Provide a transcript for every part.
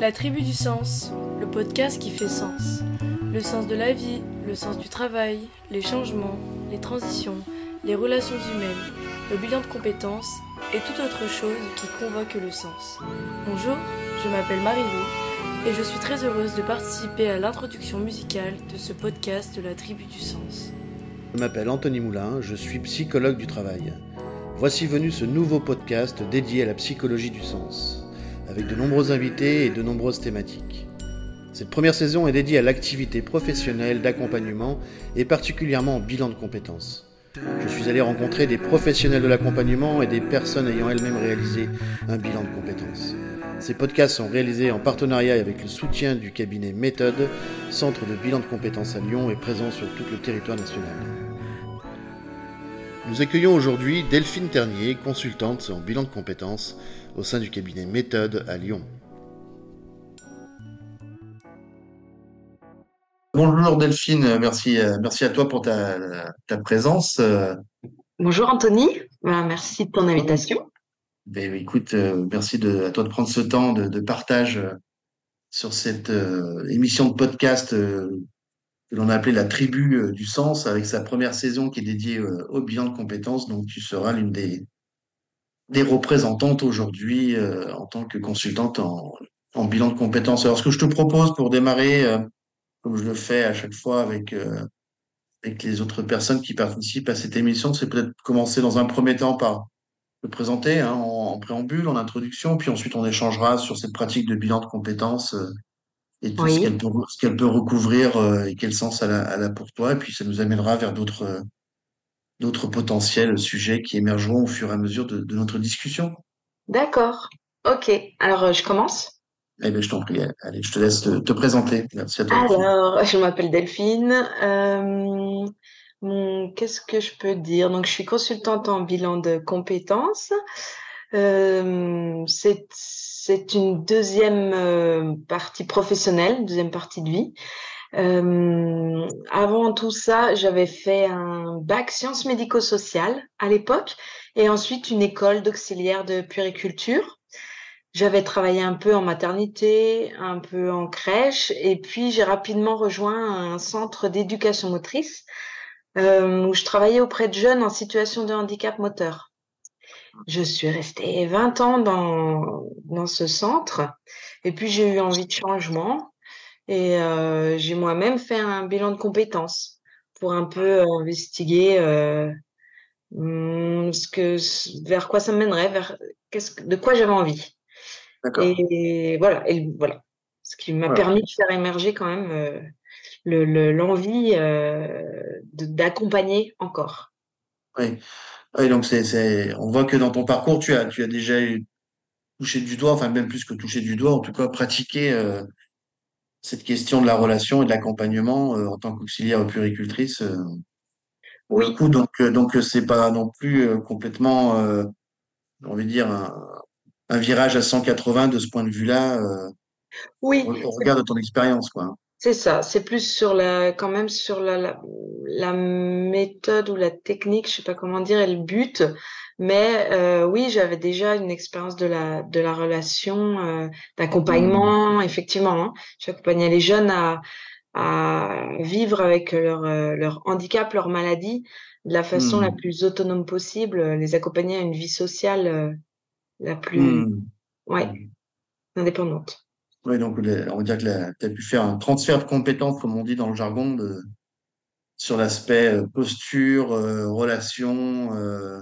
La tribu du sens, le podcast qui fait sens. Le sens de la vie, le sens du travail, les changements, les transitions, les relations humaines, le bilan de compétences et toute autre chose qui convoque le sens. Bonjour, je m'appelle Marilou et je suis très heureuse de participer à l'introduction musicale de ce podcast de la tribu du sens. Je m'appelle Anthony Moulin, je suis psychologue du travail. Voici venu ce nouveau podcast dédié à la psychologie du sens, avec de nombreux invités et de nombreuses thématiques. Cette première saison est dédiée à l'activité professionnelle d'accompagnement et particulièrement au bilan de compétences. Je suis allé rencontrer des professionnels de l'accompagnement et des personnes ayant elles-mêmes réalisé un bilan de compétences. Ces podcasts sont réalisés en partenariat avec le soutien du cabinet Méthode, centre de bilan de compétences à Lyon et présent sur tout le territoire national. Nous accueillons aujourd'hui Delphine Ternier, consultante en bilan de compétences au sein du cabinet Méthode à Lyon. Bonjour Delphine, merci, merci à toi pour ta, ta présence. Bonjour Anthony, Ben, merci de ton invitation. Ben, écoute, euh, merci de, à toi de prendre ce temps de, de partage euh, sur cette euh, émission de podcast euh, que l'on a appelée la tribu euh, du sens, avec sa première saison qui est dédiée euh, au bilan de compétences. Donc, tu seras l'une des, des représentantes aujourd'hui euh, en tant que consultante en, en bilan de compétences. Alors, ce que je te propose pour démarrer, euh, comme je le fais à chaque fois avec, euh, avec les autres personnes qui participent à cette émission, c'est peut-être commencer dans un premier temps par te présenter hein, en, en préambule, en introduction, puis ensuite on échangera sur cette pratique de bilan de compétences et tout ce qu'elle peut, recouvrir et quel sens elle a, elle a pour toi. Et puis ça nous amènera vers d'autres d'autres potentiels sujets qui émergeront au fur et à mesure de, de notre discussion. d'accord. Ok, alors euh, je commence? Eh bien, je t'en prie. Allez, je te laisse te, te présenter. Merci à toi, Delphine. Alors, je m'appelle Delphine. Euh, qu'est-ce que je peux dire? Donc, je suis consultante en bilan de compétences. Euh, c'est, une deuxième euh, partie professionnelle, deuxième partie de vie. Euh, avant tout ça, j'avais fait un bac sciences médico-sociales à l'époque et ensuite une école d'auxiliaire de puériculture. J'avais travaillé un peu en maternité, un peu en crèche, et puis j'ai rapidement rejoint un centre d'éducation motrice euh, où je travaillais auprès de jeunes en situation de handicap moteur. Je suis restée 20 ans dans, dans ce centre, et puis j'ai eu envie de changement, et euh, j'ai moi-même fait un bilan de compétences pour un peu investiguer euh, hum, ce que, vers quoi ça me mènerait, vers qu'est-ce de quoi j'avais envie. Et voilà, et voilà. Ce qui m'a Voilà. permis de faire émerger quand même euh, le, le- l'envie euh, de- d'accompagner encore. Oui. Oui, donc c'est, c'est, on voit que dans ton parcours, tu as, tu as déjà touché du doigt, enfin même plus que touché du doigt, en tout cas pratiqué euh, cette question de la relation et de l'accompagnement euh, en tant qu'auxiliaire puéricultrice. euh, Oui, coup, donc euh, donc c'est pas non plus complètement, j'ai envie de dire un, un virage à 180 de ce point de vue-là, oui, au, au regard de ton expérience, quoi. c'est ça. C'est plus sur la, quand même sur la, la, la méthode ou la technique, je sais pas comment dire, et le but. Mais euh, oui, j'avais déjà une expérience de la, de la relation, euh, d'accompagnement, effectivement. hein. J'accompagnais les jeunes à, à vivre avec leur, euh, leur handicap, leur maladie, de la façon la Hmm. plus autonome possible, les accompagner à une vie sociale euh, la plus, Hmm. ouais, indépendante. Oui, donc on va dire que tu as pu faire un transfert de compétences, comme on dit dans le jargon, de, sur l'aspect posture, euh, relation, euh,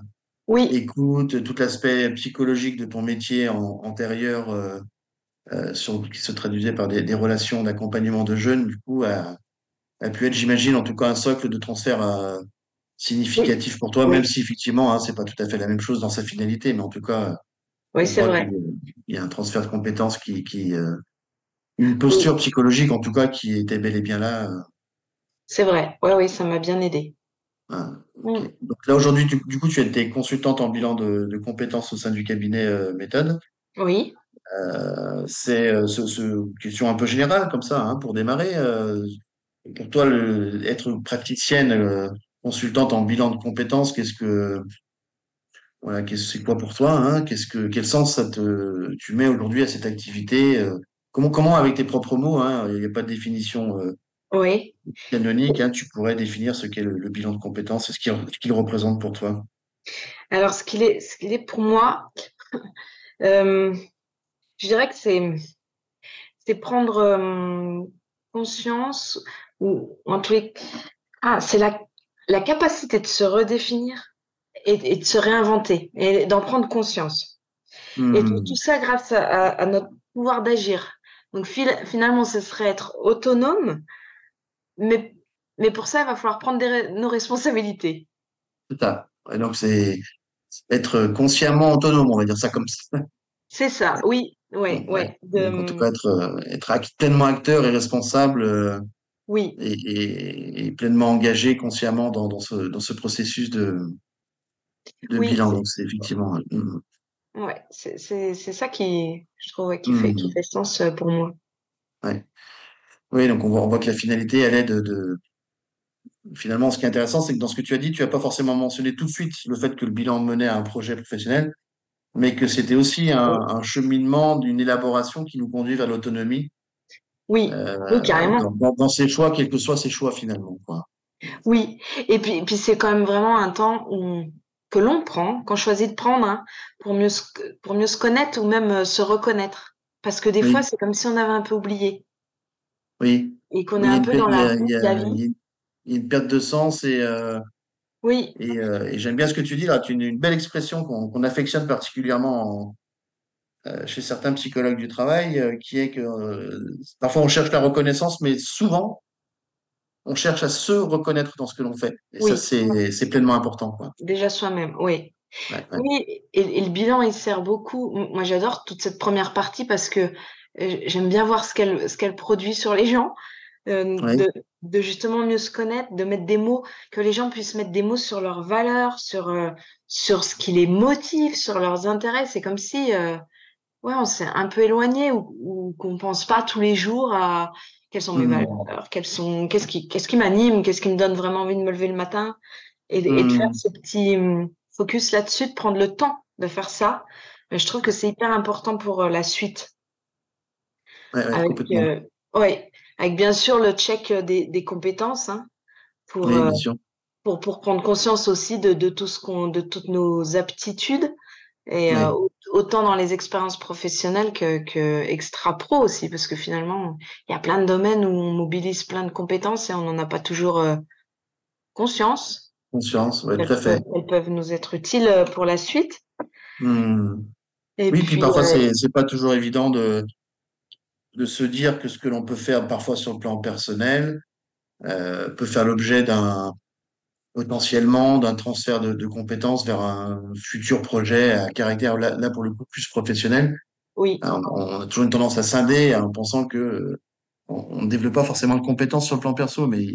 Oui, écoute, tout l'aspect psychologique de ton métier en- antérieur, euh, euh, sur, qui se traduisait par des, des relations d'accompagnement de jeunes, du coup, a, a pu être, j'imagine, en tout cas, un socle de transfert euh, oui, significatif pour toi, même oui, si effectivement, hein, c'est pas tout à fait la même chose dans sa finalité, mais en tout cas, oui, c'est vrai. qu'il y a un transfert de compétences qui, qui une Oui, posture psychologique, en tout cas, qui était bel et bien là. c'est vrai. Ouais, oui, ça m'a bien aidé. Ah, Mm. Donc là, aujourd'hui, du, du coup, tu étais consultante en bilan de, de compétences au sein du cabinet euh, Méthode. Oui, Euh, c'est euh, ce, ce- question un peu générale comme ça, hein, pour démarrer. euh, pour toi, le, être praticienne, consultante en bilan de compétences, qu'est-ce que voilà, c'est quoi pour toi, hein? Qu'est-ce que quel sens ça te tu mets aujourd'hui à cette activité? comment, comment avec tes propres mots, hein, il n'y a pas de définition Oui. canonique, hein, tu pourrais définir ce qu'est le, le bilan de compétences et ce qu'il représente pour toi. Alors, ce qu'il est, ce qu'il est pour moi, euh, je dirais que c'est, c'est prendre euh, conscience, ou en tous les ah, c'est la, la capacité de se redéfinir et, et de se réinventer et d'en prendre conscience. Et tout, Hmm, tout ça grâce à, à- à notre pouvoir d'agir. Donc finalement, ce serait être autonome, mais, mais pour ça, il va falloir prendre des nos responsabilités. c'est ça. Et donc, c'est être consciemment autonome, on va dire ça comme ça. C'est ça, oui, ouais, Donc, en tout cas, être, euh, être act- pleinement acteur et responsable euh, oui, et, et- et pleinement engagé consciemment dans, dans ce, dans ce processus de, de oui, bilan. c'est Donc, c'est effectivement. hmm, ouais, c'est c'est- ça qui, je trouve, qui fait, qui hmm, fait sens euh, pour moi. ouais. Oui, donc on voit, on voit que la finalité, elle est de, de- Finalement, ce qui est intéressant, c'est que dans ce que tu as dit, tu n'as pas forcément mentionné tout de suite le fait que le bilan menait à un projet professionnel, mais que c'était aussi un, cheminement d'une élaboration qui nous conduit vers l'autonomie oui, oui, euh, carrément. dans, dans, ses choix, quels que soient ses choix finalement, quoi. Oui, et puis, puis c'est quand même vraiment un temps où, que l'on prend, qu'on choisit de prendre, hein, pour mieux se, pour mieux se connaître ou même euh, se reconnaître. Parce que des fois, c'est comme si on avait un peu oublié oui, et qu'on est oui, il y a un une, peu pe- dans la il y a- une il y a une perte de sens et, euh, Oui, et, euh, et j'aime bien ce que tu dis là. Tu as une, une belle expression qu'on affectionne particulièrement en- euh, chez certains psychologues du travail, qui est que parfois on cherche la reconnaissance, mais souvent on cherche à se reconnaître dans ce que l'on fait. Et ça, oui, c'est, c'est pleinement important, quoi. déjà soi-même, oui. Ouais, ouais. Oui, et, et le bilan, il sert beaucoup. Moi, j'adore toute cette première partie parce que j'aime bien voir ce qu'elle ce qu'elle produit sur les gens, euh, de, de justement mieux se connaître, de mettre des mots, que les gens puissent mettre des mots sur leurs valeurs, sur, euh, sur ce qui les motive, sur leurs intérêts. C'est comme si euh, ouais, on s'est un peu éloigné ou, ou qu'on pense pas tous les jours à quelles sont mes Hmm. valeurs, quelles sont, qu'est-ce qui, qu'est-ce qui m'anime, qu'est-ce qui me donne vraiment envie de me lever le matin et, de- et de faire Hmm. ce petit hum, focus là-dessus, de prendre le temps de faire ça. Mais je trouve que c'est hyper important pour euh, la suite. Ouais, ouais, Avec, complètement. euh, ouais, avec bien sûr le check euh, des, des compétences hein, pour, Oui, euh, bien sûr. pour, pour prendre conscience aussi de, de tout ce qu'on, de toutes nos aptitudes et Oui. au- autant dans les expériences professionnelles que, que extra pro aussi, parce que finalement, il y a plein de domaines où on mobilise plein de compétences et on n'en a pas toujours euh, conscience. Conscience, tout Elles à fait. peuvent, elles peuvent nous être utiles pour la suite. Hmm. Et Oui, puis puis, parfois, euh, c'est, c'est pas toujours évident de, de se dire que ce que l'on peut faire parfois sur le plan personnel euh, peut faire l'objet d'un, potentiellement, d'un transfert de, de compétences vers un futur projet à caractère, là, là pour le coup, plus professionnel. oui, Hein, On, a toujours une tendance à scinder en pensant que on on ne développe pas forcément de compétences sur le plan perso, mais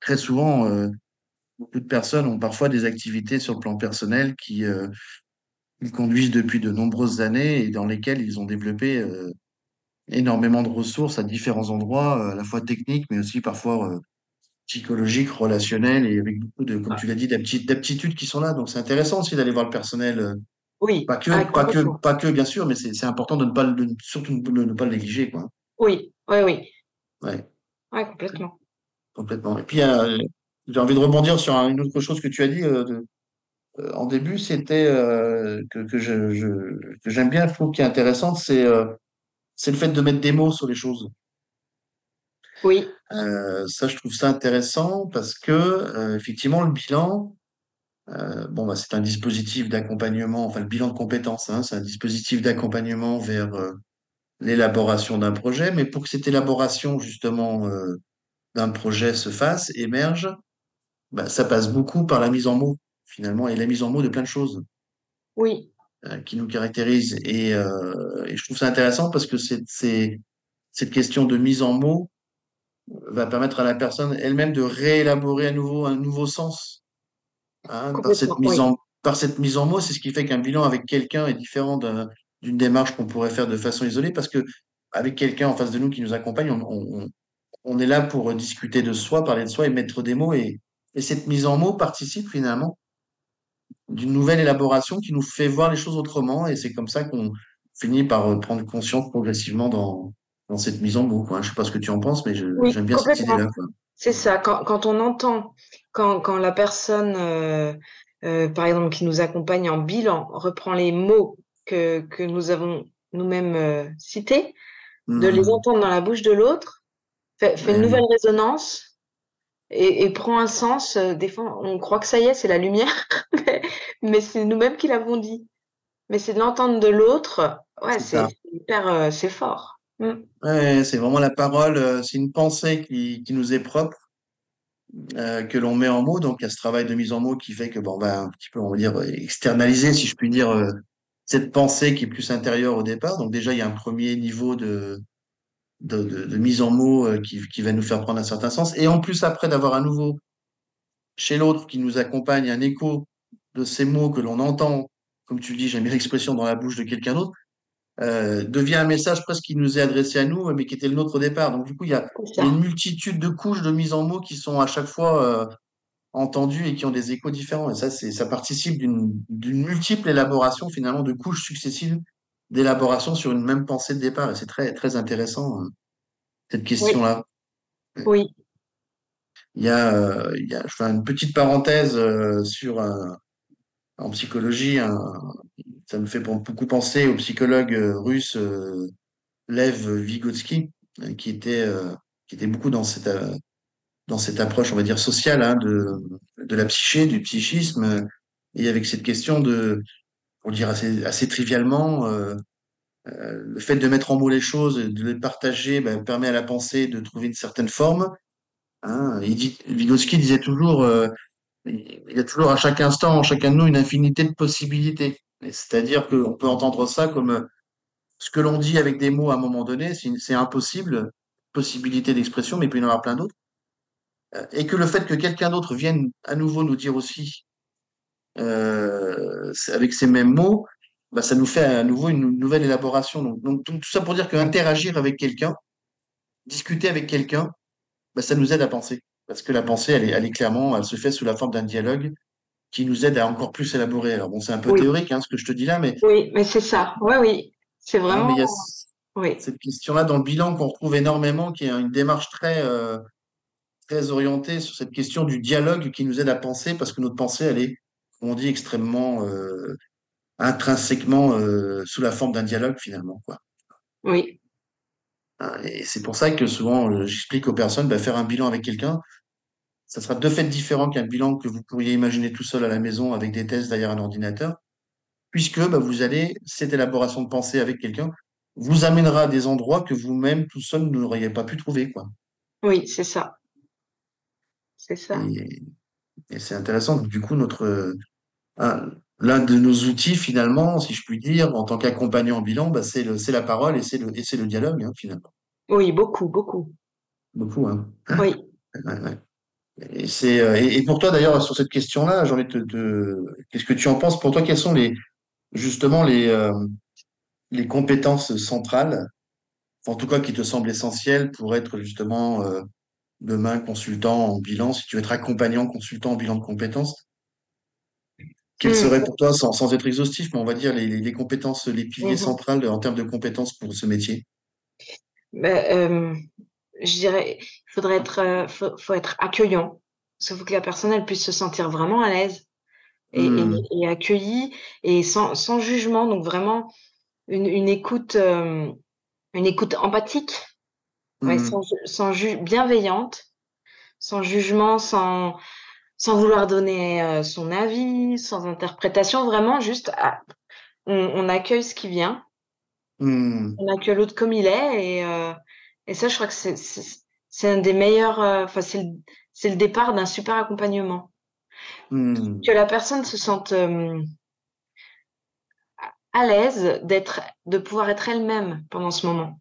très souvent, euh, beaucoup de personnes ont parfois des activités sur le plan personnel qui euh, ils conduisent depuis de nombreuses années et dans lesquelles ils ont développé euh, énormément de ressources à différents endroits, euh, à la fois techniques, mais aussi parfois euh, psychologiques, relationnels et avec beaucoup de, comme tu l'as dit, d'apti- d'aptitudes qui sont là. Donc c'est intéressant aussi d'aller voir le personnel, euh, oui, pas que, ah, pas que, pas que bien sûr, mais c'est important de ne pas, de, surtout de ne pas le négliger, quoi. Oui, oui, oui, Ouais. ouais, complètement. Complètement. Et puis, euh, j'ai envie de rebondir sur un- une autre chose que tu as dit euh, de- euh, en début, c'était que, je, je- j'aime bien, je trouve qui est intéressante, c'est c'est le fait de mettre des mots sur les choses. Oui, Euh, ça, je trouve ça intéressant parce que euh, effectivement, le bilan, euh, bon, bah, c'est un dispositif d'accompagnement, enfin le bilan de compétences, hein, c'est un dispositif d'accompagnement vers l'élaboration d'un projet, mais pour que cette élaboration justement d'un projet se fasse, émerge bah, ça passe beaucoup par la mise en mots, finalement, et la mise en mots de plein de choses. Oui, qui nous caractérisent. Et, euh, et je trouve ça intéressant parce que c'est, c'est, cette question de mise en mots va permettre à la personne elle-même de réélaborer à nouveau un nouveau sens. hein, par cette mise Oui, en, par cette mise en mots, c'est ce qui fait qu'un bilan avec quelqu'un est différent d'un- d'une démarche qu'on pourrait faire de façon isolée parce que avec quelqu'un en face de nous qui nous accompagne, on, on, on on est là pour discuter de soi, parler de soi et mettre des mots. Et, et cette mise en mots participe finalement d'une nouvelle élaboration qui nous fait voir les choses autrement. Et c'est comme ça qu'on finit par euh, prendre conscience progressivement dans, dans cette mise en mots. Quoi. Je sais pas ce que tu en penses, mais j'aime bien cette idée-là. C'est ça. Quand, quand, on entend, quand, quand la personne, euh, euh, par exemple, qui nous accompagne en bilan, reprend les mots que, que nous avons nous-mêmes euh, cités, de les mmh. entendre dans la bouche de l'autre, fait, fait une nouvelle résonance et, et, prend un sens. des fois, on croit que ça y est, c'est la lumière, mais c'est nous-mêmes qui l'avons dit. Mais c'est de l'entendre de l'autre. Ouais, c'est hyper, c'est fort. Mm. Ouais, c'est vraiment la parole, euh, c'est une pensée qui, qui nous est propre, euh, que l'on met en mots. Donc, il y a ce travail de mise en mots qui fait que, bon, ben, un petit peu, on va dire, externaliser, si je puis dire, euh, cette pensée qui est plus intérieure au départ. Donc, déjà, il y a un premier niveau de, de, de, mise en mots qui, qui va nous faire prendre un certain sens. Et en plus, après, d'avoir à nouveau chez l'autre qui nous accompagne un écho de ces mots que l'on entend, comme tu le dis, j'aime bien l'expression, dans la bouche de quelqu'un d'autre, euh, devient un message presque qui nous est adressé à nous, mais qui était le nôtre au départ. Donc du coup, il y a, une multitude de couches de mise en mots qui sont à chaque fois euh, entendues et qui ont des échos différents. Et ça, c'est, ça participe d'une multiple élaboration finalement de couches successives d'élaboration sur une même pensée de départ. Et c'est très très intéressant euh, cette question-là. Oui. Il y a, il y a, je fais une petite parenthèse sur un, en psychologie, ça me fait beaucoup penser au psychologue euh, russe euh, Lev Vygotsky, euh, qui était, qui était beaucoup dans cette, dans cette approche, on va dire, sociale hein, de, de la psyché, du psychisme, et avec cette question de, pour dire assez, assez trivialement, le fait de mettre en mots les choses, de les partager, ben, permet à la pensée de trouver une certaine forme. Hein. Vygotsky disait toujours, il y a toujours à chaque instant, en chacun de nous, une infinité de possibilités. C'est-à-dire qu'on peut entendre ça comme euh, ce que l'on dit avec des mots à un moment donné, c'est impossible, possibilité d'expression, mais il peut y en avoir plein d'autres. Euh, et que le fait que quelqu'un d'autre vienne à nouveau nous dire aussi, euh, avec ces mêmes mots, bah, ça nous fait à nouveau une nouvelle élaboration. Donc, donc tout ça pour dire qu'interagir avec quelqu'un, discuter avec quelqu'un, bah, ça nous aide à penser. Parce que la pensée, elle est, elle est clairement, elle se fait sous la forme d'un dialogue qui nous aide à encore plus élaborer. Alors bon, c'est un peu théorique hein, ce que je te dis là, mais oui, mais c'est ça. Oui, oui, c'est vraiment. il y a oui. cette question-là dans le bilan qu'on retrouve énormément, qui est une démarche très euh, très orientée sur cette question du dialogue qui nous aide à penser, parce que notre pensée, elle est, on dit, extrêmement euh, intrinsèquement euh, sous la forme d'un dialogue finalement, quoi. Oui. Hein, et c'est pour ça que souvent j'explique aux personnes, bah, faire un bilan avec quelqu'un, ça sera deux faits différents qu'un bilan que vous pourriez imaginer tout seul à la maison avec des tests derrière un ordinateur, puisque bah, vous allez, cette élaboration de pensée avec quelqu'un, vous amènera à des endroits que vous-même, tout seul, n'auriez pas pu trouver. Quoi. Oui, c'est ça. C'est ça. Et, c'est intéressant. Du coup, notre l'un de nos outils, finalement, si je puis dire, en tant qu'accompagnant en bilan, bah, c'est la parole et c'est le, et le dialogue, hein, finalement. Oui, beaucoup, beaucoup. Beaucoup, hein. Oui. Et, c'est, euh, et, pour toi d'ailleurs sur cette question-là, j'ai envie de, de qu'est-ce que tu en penses? Pour toi, quelles sont les justement les euh, les compétences centrales, en tout cas qui te semblent essentielles pour être justement euh, demain consultant en bilan, si tu veux être accompagnant consultant en bilan de compétences? Quelles hmm. seraient pour toi, sans, sans être exhaustif, mais on va dire les, les, compétences, les piliers mmh centrales en termes de compétences pour ce métier ben, je dirais, il faudrait être, euh, faut, être accueillant. Il faut que la personne elle puisse se sentir vraiment à l'aise et, mmh. accueillie et sans, sans, jugement. Donc vraiment une, une écoute, euh, une écoute empathique, mmh. sans, sans bienveillante, sans jugement, sans, sans vouloir donner euh, son avis, sans interprétation. Vraiment juste, on, on, accueille ce qui vient. Mmh. On accueille l'autre comme il est et et ça, je crois que c'est un des meilleurs, euh, enfin, c'est le, le, départ d'un super accompagnement. Hmm. Que la personne se sente euh, à l'aise d'être, de pouvoir être elle-même pendant ce moment.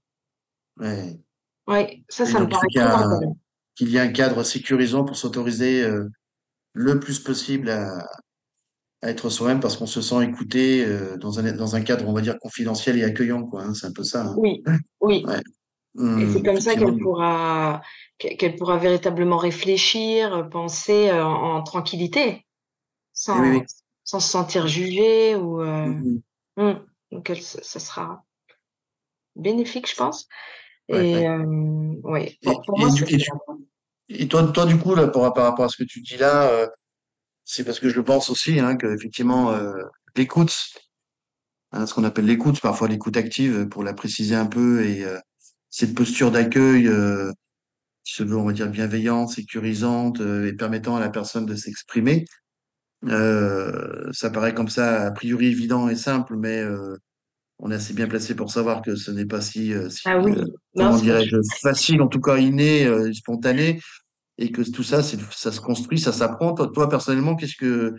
Oui. Oui, ça, ça me paraît Qu'il y ait un cadre sécurisant pour s'autoriser euh, le plus possible à, à être soi-même parce qu'on se sent écouté dans, un, dans un cadre, on va dire, confidentiel et accueillant. quoi. Hein, c'est un peu ça. Hein. Oui, oui. Et c'est mmh, comme ça qu'elle pourra, qu'elle pourra véritablement réfléchir, penser euh, en, tranquillité, sans, sans se sentir jugée ou. Euh, mmh mmh. Donc, elle, ça sera bénéfique, je pense. Et oui, et, toi, toi, du coup, là, par, par rapport à ce que tu dis là, c'est parce que je pense aussi hein, qu'effectivement, l'écoute, hein, ce qu'on appelle l'écoute, parfois l'écoute active, pour la préciser un peu, et cette posture d'accueil qui se veut, on va dire, bienveillante, sécurisante et permettant à la personne de s'exprimer. Euh, ça paraît comme ça, a priori évident et simple, mais euh, on est assez bien placé pour savoir que ce n'est pas si, euh, si ah oui. comment dirais-je, facile, en tout cas inné, spontané, et que tout ça, ça se construit, ça s'apprend. Toi, toi personnellement, qu'est-ce que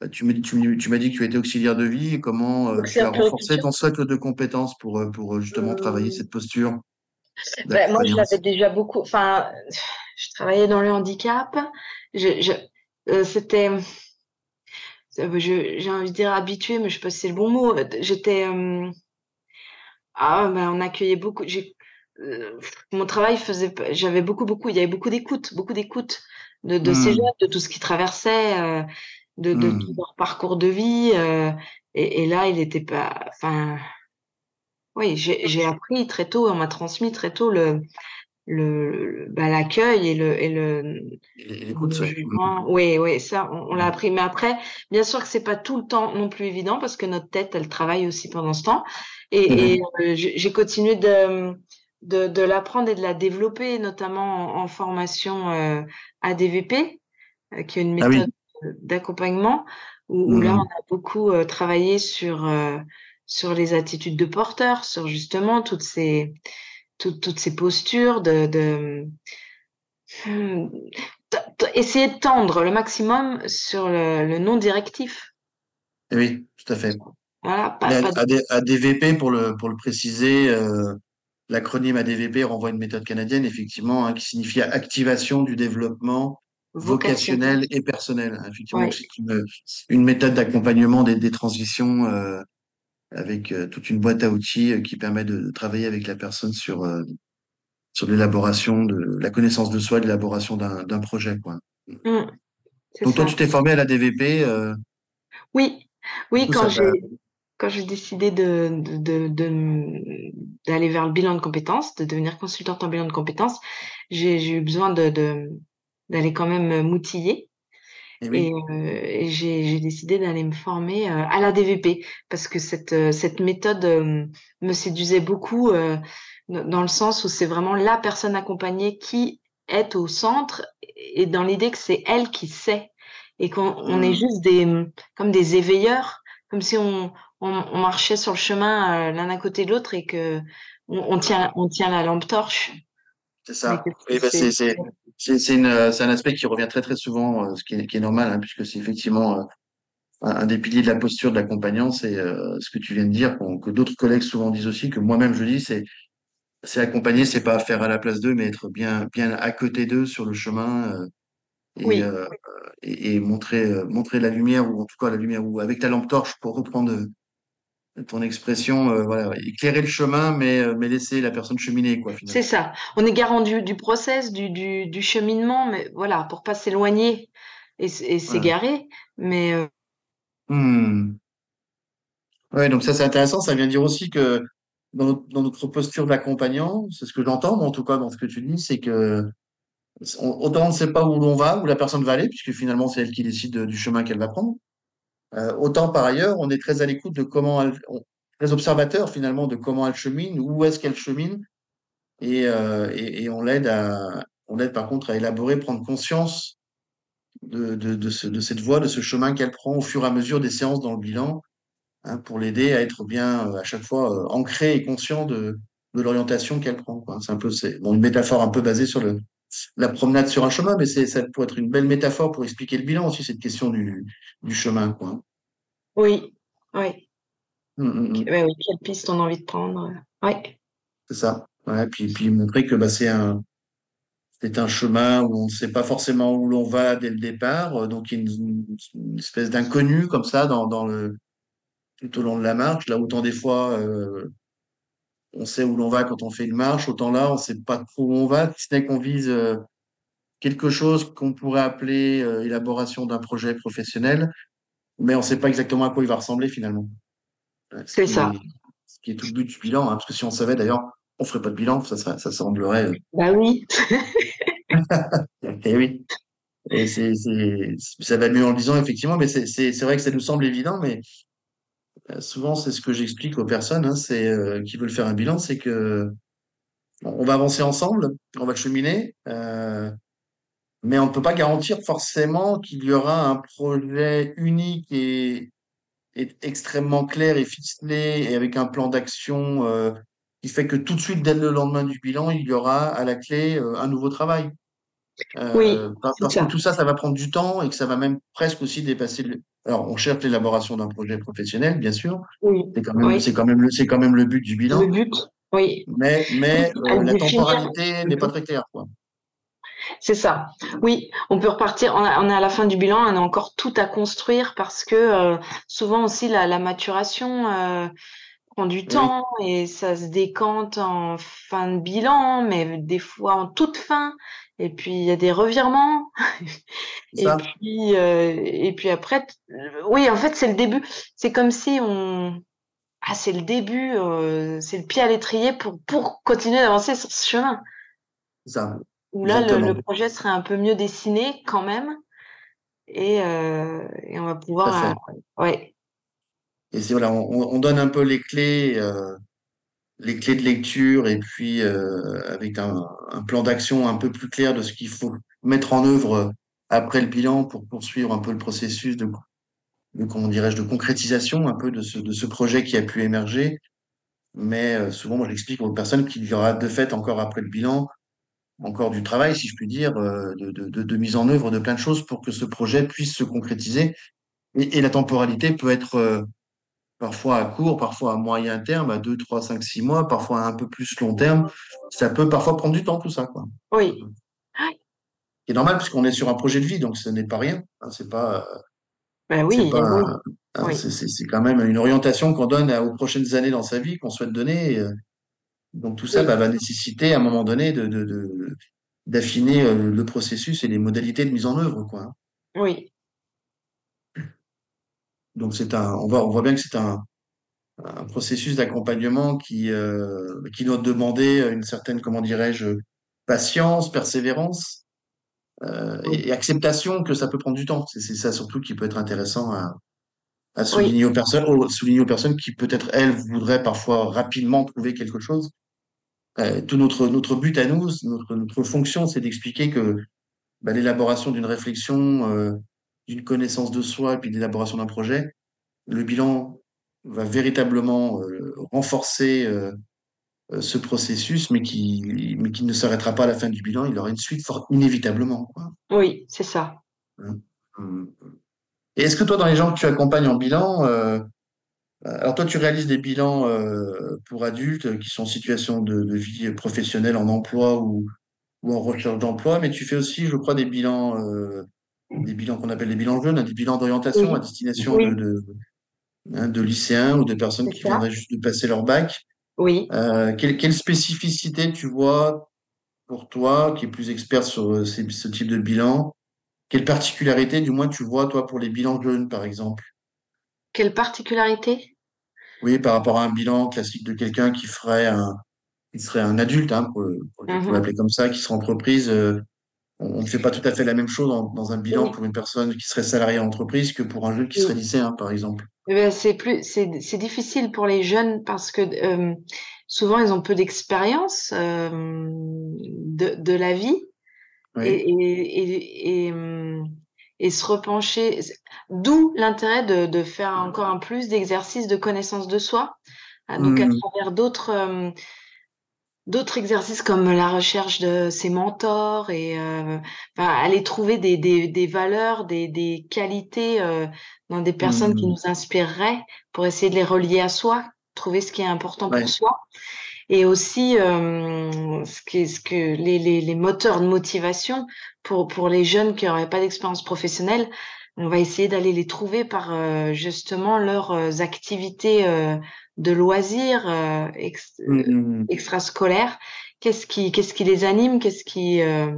bah, tu m'as dit, tu, tu m'as dit que tu étais auxiliaire de vie. Et comment tu as renforcé ton socle de compétences pour, pour justement travailler cette posture ben, Moi, je l'avais déjà beaucoup. Enfin, je travaillais dans le handicap. Je, je, c'était j'ai envie de dire habitué, mais je sais pas si c'est le bon mot. J'étais. Euh, ah, ben, on accueillait beaucoup. Euh, mon travail faisait. J'avais beaucoup, beaucoup. Il y avait beaucoup d'écoute, beaucoup d'écoute de, de ces jeunes, de tout ce qui traversait, euh, de, de mmh. tout leur parcours de vie. et, et, là, il n'était pas. Enfin. Oui, j'ai appris très tôt, on m'a transmis très tôt le, le bah, l'accueil et le et le, oui oui ça on, l'a appris mais après bien sûr que c'est pas tout le temps non plus évident parce que notre tête elle travaille aussi pendant ce temps et, et euh, j'ai continué de de, de l'apprendre et de la développer notamment en, formation euh, ADVP euh, qui est une ah méthode d'accompagnement où, où, là mmh. on a beaucoup euh, travaillé sur sur les attitudes de porteur sur justement toutes ces toutes ces postures, de, de, essayer de tendre le maximum sur le, non directif. Eh oui, tout à fait. Voilà, ADVP, pour le, pour le préciser, euh, l'acronyme ADVP renvoie à une méthode canadienne, effectivement, hein, qui signifie activation du développement vocationnel, et personnel. Effectivement, c'est une, une, méthode d'accompagnement des, des transitions euh, avec euh, toute une boîte à outils euh, qui permet de travailler avec la personne sur sur l'élaboration de la connaissance de soi, l'élaboration d'un projet quoi. Mmh, Donc toi tu t'es formé à la DVP Oui, oui quand j'ai quand j'ai décidé de, de, de, d'aller vers le bilan de compétences, de devenir consultante en bilan de compétences, j'ai eu besoin de, d'aller quand même m'outiller. Eh et, euh, et j'ai décidé d'aller me former euh, à la DVP parce que cette, euh, cette méthode me séduisait beaucoup dans le sens où c'est vraiment la personne accompagnée qui est au centre et dans l'idée que c'est elle qui sait et qu'on on est mmh. juste des comme des éveilleurs, comme si on, on, on marchait sur le chemin l'un à côté de l'autre et que on, on, tient on tient la lampe torche. C'est ça. Oui, bah c'est c'est un aspect qui revient très très souvent, euh, ce qui est, qui est normal, hein, puisque c'est effectivement euh, un des piliers de la posture de l'accompagnant, c'est euh, ce que tu viens de dire, que d'autres collègues souvent disent aussi, que moi-même je dis, c'est c'est accompagner, c'est pas faire à la place d'eux, mais être bien bien à côté d'eux sur le chemin et, et, et, montrer montrer la lumière ou en tout cas la lumière ou avec ta lampe torche pour reprendre ton expression, euh, voilà, éclairer le chemin, mais, euh, mais laisser la personne cheminer, quoi. C'est ça. On est garant du, du process, du, du, du, cheminement, mais voilà, pour pas s'éloigner et, et s'égarer. Mais. Euh... Hmm. Ouais, donc ça c'est intéressant. Ça vient dire aussi que dans notre, dans notre posture d'accompagnant, c'est ce que j'entends, en tout cas dans ce que tu dis, c'est que autant on ne sait pas où l'on va, où la personne va aller, puisque finalement c'est elle qui décide du chemin qu'elle va prendre. Euh, autant par ailleurs, on est très à l'écoute de comment elle, très observateur finalement de comment elle chemine, où est-ce qu'elle chemine, et, euh, on l'aide à, on par contre à élaborer, prendre conscience de, de, de, ce, de cette voie, de ce chemin qu'elle prend au fur et à mesure des séances dans le bilan, hein, pour l'aider à être bien euh, à chaque fois ancré et conscient de, l'orientation qu'elle prend. C'est un peu, une métaphore un peu basée sur le, la promenade sur un chemin, mais ça pourrait être une belle métaphore pour expliquer le bilan aussi, cette question du, du chemin. Quoi. Oui, oui. Mmh, mmh, mmh. oui. Quelle piste on a envie de prendre. Oui. C'est ça. Ouais, puis, puis montrer que bah, c'est un, c'est un chemin où on ne sait pas forcément où l'on va dès le départ, donc il y a une, espèce d'inconnu comme ça dans, dans le, tout au long de la marche. Là, autant des fois, euh, on sait où l'on va quand on fait une marche, autant là, on ne sait pas trop où on va, si ce n'est qu'on vise euh, quelque chose qu'on pourrait appeler euh, élaboration d'un projet professionnel, mais on ne sait pas exactement à quoi il va ressembler finalement. C'est ça. ce qui est tout le but du bilan, hein, parce que si on savait d'ailleurs, on ferait pas de bilan, ça, ça, ça semblerait. Bah oui. et oui. Et c'est, ça va mieux en le disant, effectivement, mais c'est, vrai que ça nous semble évident, mais euh, souvent, c'est ce que j'explique aux personnes, hein, euh, qui veulent faire un bilan, c'est que on va avancer ensemble, on va cheminer, euh, mais on ne peut pas garantir forcément qu'il y aura un projet unique et, extrêmement clair et ficelé et avec un plan d'action euh, qui fait que tout de suite, dès le lendemain du bilan, il y aura à la clé euh, un nouveau travail. Oui, Euh, parce ça. que tout ça, ça va prendre du temps et que ça va même presque aussi dépasser le... Alors, on cherche l'élaboration d'un projet professionnel, bien sûr. Oui, C'est quand oui. quand même le, c'est quand même le but du Le bilan. but, oui, Mais, mais euh, la temporalité n'est pas très claire, quoi. C'est ça. Oui, on peut repartir. On, a- on est à la fin du bilan, on a encore tout à construire parce que euh, souvent aussi la, la maturation euh, prend du Oui, temps et ça se décante en fin de bilan, mais des fois en toute fin. Et puis il y a des revirements. Et puis euh, et puis après, t- oui, en fait c'est le début. C'est comme si on ah c'est le début, euh, c'est le pied à l'étrier pour pour continuer d'avancer sur ce chemin. Ça. Où là, le, projet serait un peu mieux dessiné quand même, et, euh, et on va pouvoir, euh, ouais, Et c'est voilà, on, on on donne un peu les clés, euh, les clés de lecture et puis euh, avec un, plan d'action un peu plus clair de ce qu'il faut mettre en œuvre après le bilan pour poursuivre un peu le processus de, de comment dirais-je, de concrétisation un peu de ce, de ce projet qui a pu émerger. Mais euh, souvent, moi, j'explique aux personnes qu'il y aura de fait encore après le bilan, encore du travail, si je puis dire, euh, de, de, de, mise en œuvre de plein de choses pour que ce projet puisse se concrétiser. Et, et la temporalité peut être euh, parfois à court, parfois à moyen terme, à 2, 3, 5, 6 mois, parfois à un peu plus long terme. Ça peut parfois prendre du temps, tout ça, quoi. oui, C'est normal puisqu'on est sur un projet de vie, donc ce n'est pas rien. Hein, c'est pas, ben c'est oui, pas, oui, hein, oui, c'est, c'est, c'est quand même une orientation qu'on donne aux prochaines années dans sa vie, qu'on souhaite donner. euh, donc tout ça oui, bah, va nécessiter à un moment donné de, de, de- d'affiner euh, le processus et les modalités de mise en œuvre, quoi. oui, Donc c'est un, on voit, on voit bien que c'est un, un processus d'accompagnement qui, euh, qui doit demander une certaine, comment dirais-je, patience, persévérance euh, oui, et, et acceptation que ça peut prendre du temps. C'est ça surtout qui peut être intéressant à, à oui, souligner aux personnes, aux- souligner aux personnes qui peut-être elles voudraient parfois rapidement trouver quelque chose. Euh, tout notre notre but à nous, notre notre fonction, c'est d'expliquer que bah, l'élaboration d'une réflexion, d'une connaissance de soi et puis l'élaboration d'un projet, le bilan va véritablement euh, renforcer euh, euh, ce processus, mais qui, mais qui ne s'arrêtera pas à la fin du bilan. Il aura une suite fort inévitablement. Quoi. oui, c'est ça. Hein. Hum. Et est-ce que toi, dans les gens que tu accompagnes en bilan, euh, alors toi, tu réalises des bilans pour adultes qui sont en situation de, de vie professionnelle, en emploi ou, ou en recherche d'emploi, mais tu fais aussi, je crois, des bilans, euh, des bilans qu'on appelle les bilans jeunes, hein, des bilans d'orientation à destination oui, de, de, hein, de lycéens ou de personnes qui ça. viendraient juste de passer leur bac. Oui. Euh, quelle, quelle spécificité tu vois pour toi, qui est plus expert sur euh, ces- ce type de bilan? Quelle particularité, du moins, tu vois, toi, pour les bilans jeunes, par exemple? Quelle particularité? Oui, par rapport à un bilan classique de quelqu'un qui ferait un, qui serait un adulte, hein, pour, pour, pour Mhm. l'appeler comme ça, qui serait entreprise. euh, on, ne fait pas tout à fait la même chose dans, dans un bilan Oui, pour une personne qui serait salariée en entreprise que pour un jeune qui oui. serait lycéen, par exemple. Eh ben, c'est plus, c'est, difficile pour les jeunes parce que euh, souvent ils ont peu d'expérience euh, de, de la vie et, Oui. et, et, et, et se repencher. D'où l'intérêt de, de faire encore un plus d'exercices de connaissance de soi. Ah, Donc à Hum, travers d'autres euh, d'autres exercices comme la recherche de ses mentors et euh, enfin, aller trouver des, des, des valeurs, des, des qualités euh, dans des personnes qui hum, nous inspireraient pour essayer de les relier à soi, trouver ce qui est important ouais. pour soi. Et aussi euh, ce qui ce que les, les, les moteurs de motivation pour, pour les jeunes qui n'auraient pas d'expérience professionnelle, on va essayer d'aller les trouver par euh, justement leurs euh, activités euh, de loisirs euh, ex- euh, Hum, extrascolaires. Qu'est-ce qui, qu'est-ce qui les anime, qu'est-ce qui, euh,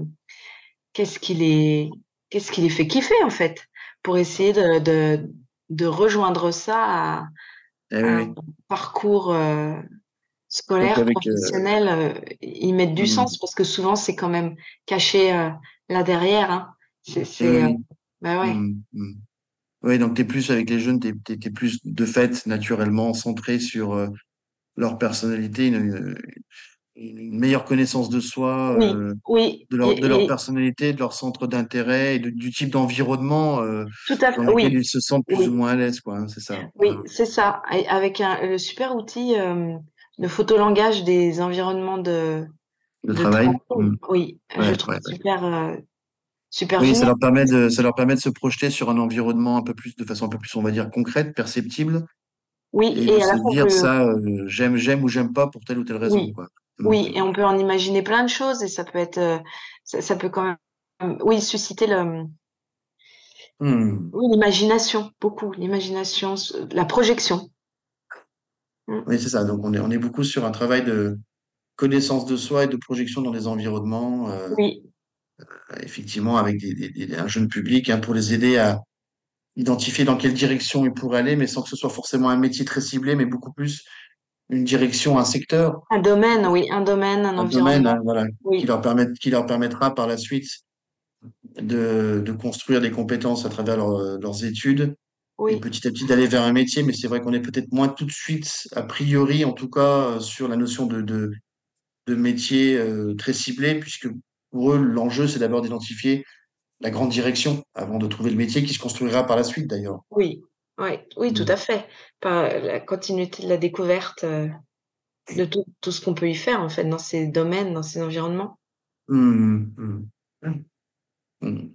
qu'est-ce qui les, qu'est-ce qui les fait kiffer en fait, pour essayer de, de, de rejoindre ça à, eh à oui, un parcours euh, scolaire, avec, professionnel, euh, ils mettent du sens parce que souvent c'est quand même caché euh, là derrière. Hein. C'est, euh, bah ouais. Hmm, hmm. Oui, donc tu es plus avec les jeunes, tu es, plus de fait naturellement centré sur euh, leur personnalité, une, une meilleure connaissance de soi, Oui, euh, oui, de leur, de leur et, personnalité, de leur centre d'intérêt et de- du type d'environnement euh, dans lequel oui, ils se sentent plus ou moins à l'aise, quoi, hein, c'est ça. oui, c'est ça. Et Avec un, le super outil euh, de photolangage des environnements de, de travail. hmm. oui, je Ouais, trouve ouais, ouais. super, super Oui, ça leur permet de, ça leur permet de se projeter sur un environnement un peu plus, de façon un peu plus, on va dire, concrète, perceptible, Oui, et de et à se la fois dire ça, euh, j'aime, j'aime ou j'aime pas pour telle ou telle raison, oui, quoi. Hmm. oui, et on peut en imaginer plein de choses et ça peut être, euh, ça, ça peut quand même, oui, susciter le, Hmm. oui, l'imagination, beaucoup, l'imagination, la projection. Mm. Oui, c'est ça. Donc, on est, on est beaucoup sur un travail de connaissance de soi et de projection dans les environnements, euh, Oui, effectivement, avec des, des- des- un jeune public, hein, pour les aider à identifier dans quelle direction ils pourraient aller, mais sans que ce soit forcément un métier très ciblé, mais beaucoup plus une direction, un secteur, un domaine, oui, un domaine, un un domaine, hein, voilà, qui leur permet, qui leur permettra par la suite de, de construire des compétences à travers leur- leurs études. Et petit à petit d'aller vers un métier. Mais c'est vrai qu'on est peut-être moins tout de suite, a priori, en tout cas, euh, sur la notion de, de, de métier euh, très ciblé, puisque pour eux, l'enjeu, c'est d'abord d'identifier la grande direction avant de trouver le métier qui se construira par la suite, d'ailleurs. oui, oui, oui, tout Mm. à fait. Par la continuité de la découverte euh, de tout, tout ce qu'on peut y faire, en fait, dans ces domaines, dans ces environnements. Mm, mm.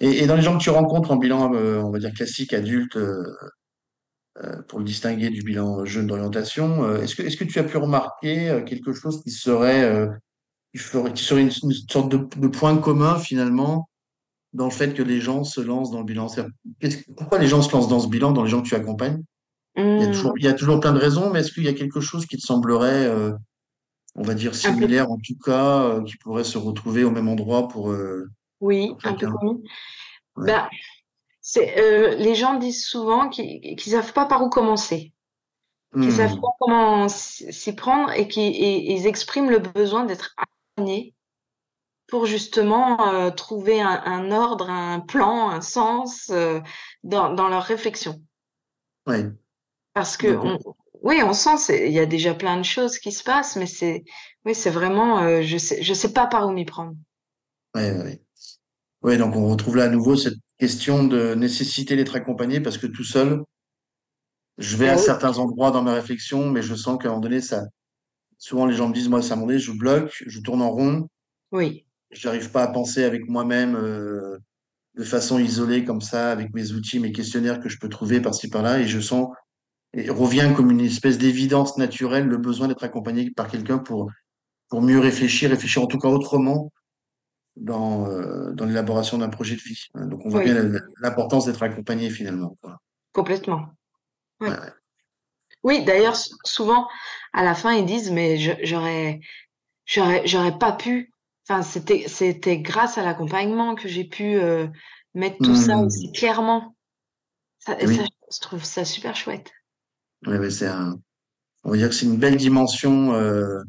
Et, et dans les gens que tu rencontres en bilan, euh, on va dire classique, adulte, euh, euh, pour le distinguer du bilan jeune d'orientation, euh, est-ce que, tu as pu remarquer quelque chose qui serait, euh, qui ferait, qui serait une, une sorte de, de point commun finalement dans le fait que les gens se lancent dans le bilan? Pourquoi les gens se lancent dans ce bilan, dans les gens que tu accompagnes? Il y a toujours, Mm, il y a toujours plein de raisons, mais est-ce qu'il y a quelque chose qui te semblerait, euh, on va dire, peu, similaire en tout cas, euh, qui pourrait se retrouver au même endroit pour, euh, oui, pour un peu commis. Ouais. Euh, les gens disent souvent qu'ils qu'ils savent pas par où commencer. qui savent Hmm. pas comment s'y prendre et qui et, ils expriment le besoin d'être pour justement euh, trouver un, un ordre, un plan, un sens euh, dans, dans leur réflexion. Ouais. Parce que on, oui, on sent il y a déjà plein de choses qui se passent, mais c'est oui, c'est vraiment euh, je sais je sais pas par où m'y prendre. ouais. ouais. Ouais, donc on retrouve là à nouveau cette question de nécessité d'être accompagné parce que tout seul, je vais à oui, certains endroits dans mes réflexions, mais je sens qu'à un moment donné, ça, souvent les gens me disent, moi, ça donné, je bloque, je tourne en rond, oui, j'arrive pas à penser avec moi-même, euh, de façon isolée comme ça, avec mes outils, mes questionnaires que je peux trouver par-ci par-là, et je sens, et revient comme une espèce d'évidence naturelle, le besoin d'être accompagné par quelqu'un pour, pour mieux réfléchir, réfléchir en tout cas autrement dans, euh, dans l'élaboration d'un projet de vie. Donc on voit bien oui, l'importance d'être accompagné finalement. complètement. Oui. Ouais, ouais. Oui, d'ailleurs, souvent, à la fin, ils disent, mais j'aurais, j'aurais, j'aurais pas pu. Enfin, c'était, c'était grâce à l'accompagnement que j'ai pu euh, mettre tout ça aussi Hmm. clairement. Ça, ça, je trouve ça super chouette. c'est un, on va dire que c'est une belle dimension euh,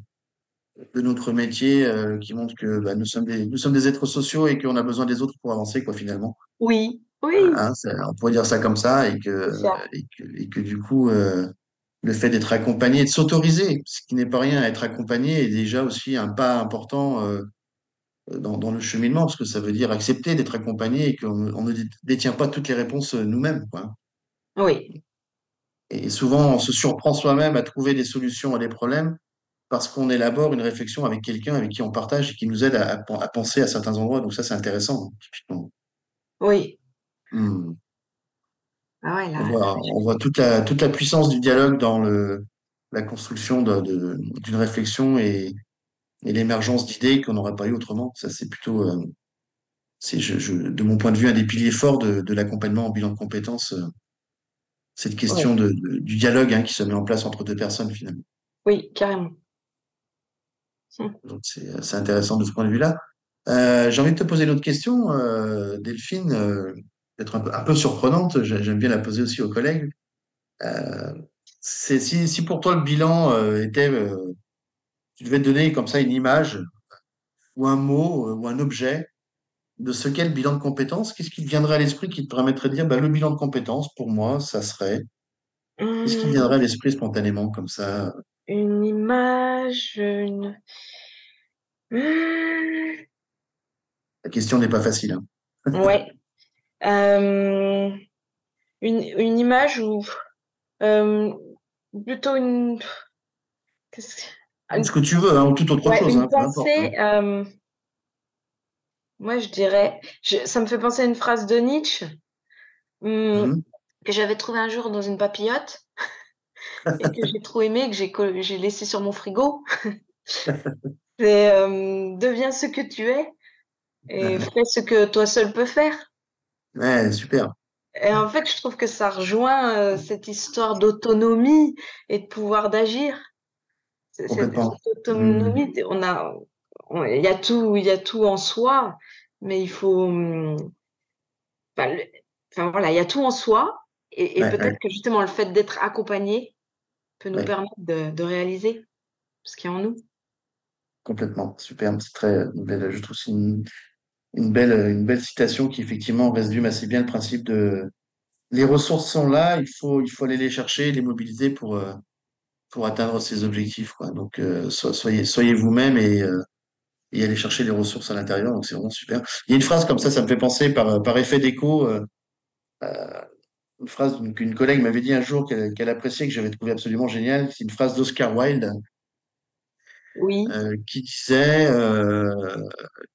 de notre métier euh, qui montre que bah, nous sommes des, nous sommes des êtres sociaux et qu'on a besoin des autres pour avancer, quoi, finalement. Oui, oui, hein, on pourrait dire ça comme ça et que, et que, et que du coup, euh, le fait d'être accompagné et de s'autoriser, ce qui n'est pas rien à être accompagné, est déjà aussi un pas important euh, dans, dans le cheminement, parce que ça veut dire accepter d'être accompagné et qu'on on ne dé- détient pas toutes les réponses euh, nous-mêmes, quoi. Oui, Et souvent, on se surprend soi-même à trouver des solutions à des problèmes parce qu'on élabore une réflexion avec quelqu'un avec qui on partage et qui nous aide à, à pen- à penser à certains endroits. Donc ça, c'est intéressant, typiquement. oui. Hmm. Ah ouais, On là, voit, on voit toute la, toute la puissance du dialogue dans le, la construction d'une réflexion et, et l'émergence d'idées qu'on n'aurait pas eu autrement. Ça, c'est plutôt, euh, c'est, je, je- de mon point de vue, un des piliers forts de, de l'accompagnement en bilan de compétences, euh, cette ouais, question de, de- du dialogue hein, qui se met en place entre deux personnes, finalement. oui, carrément. Hum. Donc, c'est, c'est intéressant de ce point de vue-là. Euh, j'ai envie de te poser une autre question, euh, Delphine, euh, peut-être un peu, un peu surprenante. J'ai- J'aime bien la poser aussi aux collègues. Euh, c'est si, si pour toi le bilan euh, était, euh, tu devais te donner comme ça une image ou un mot ou un objet de ce qu'est le bilan de compétences, qu'est-ce qui te viendrait à l'esprit qui te permettrait de dire, bah, le bilan de compétences, pour moi, ça serait, qu'est-ce qui te viendrait à l'esprit spontanément comme ça? une image, une... Hum, La question n'est pas facile, hein. ouais. Euh, une, une image ou euh, plutôt une... que- une- Ce que tu veux, hein, ou toute autre ouais, chose, une hein, hein. pensée. euh, moi, je dirais... je- ça me fait penser à une phrase de Nietzsche hum, Mhm. que j'avais trouvée un jour dans une papillote et que j'ai trop aimé, que j'ai co- j'ai laissé sur mon frigo. C'est deviens ce que tu es et fais ce que toi seul peux faire. Ouais, super. Et en fait, je trouve que ça rejoint euh, cette histoire d'autonomie et de pouvoir d'agir. Cette, autonomie, on a, il y a tout, il y a tout en soi, mais il faut, enfin, le- enfin, voilà, il y a tout en soi, et, et Ouais, peut-être ouais, que justement le fait d'être accompagné peut nous ouais, permettre de, de réaliser ce qui est en nous. complètement. Super. C'est très, belle, je trouve c'est une, une belle, une belle citation qui effectivement résume assez bien le principe de les ressources sont là, il faut, il faut aller les chercher, les mobiliser pour, euh, pour atteindre ses objectifs, quoi. Donc, euh, so- soyez, soyez vous-même et, euh, et allez chercher les ressources à l'intérieur. Donc, c'est vraiment super. Il y a une phrase comme ça, ça me fait penser par, par effet d'écho, une phrase qu'une collègue m'avait dit un jour qu'elle appréciait, que j'avais trouvé absolument géniale. C'est une phrase d'Oscar Wilde, Oui, qui disait,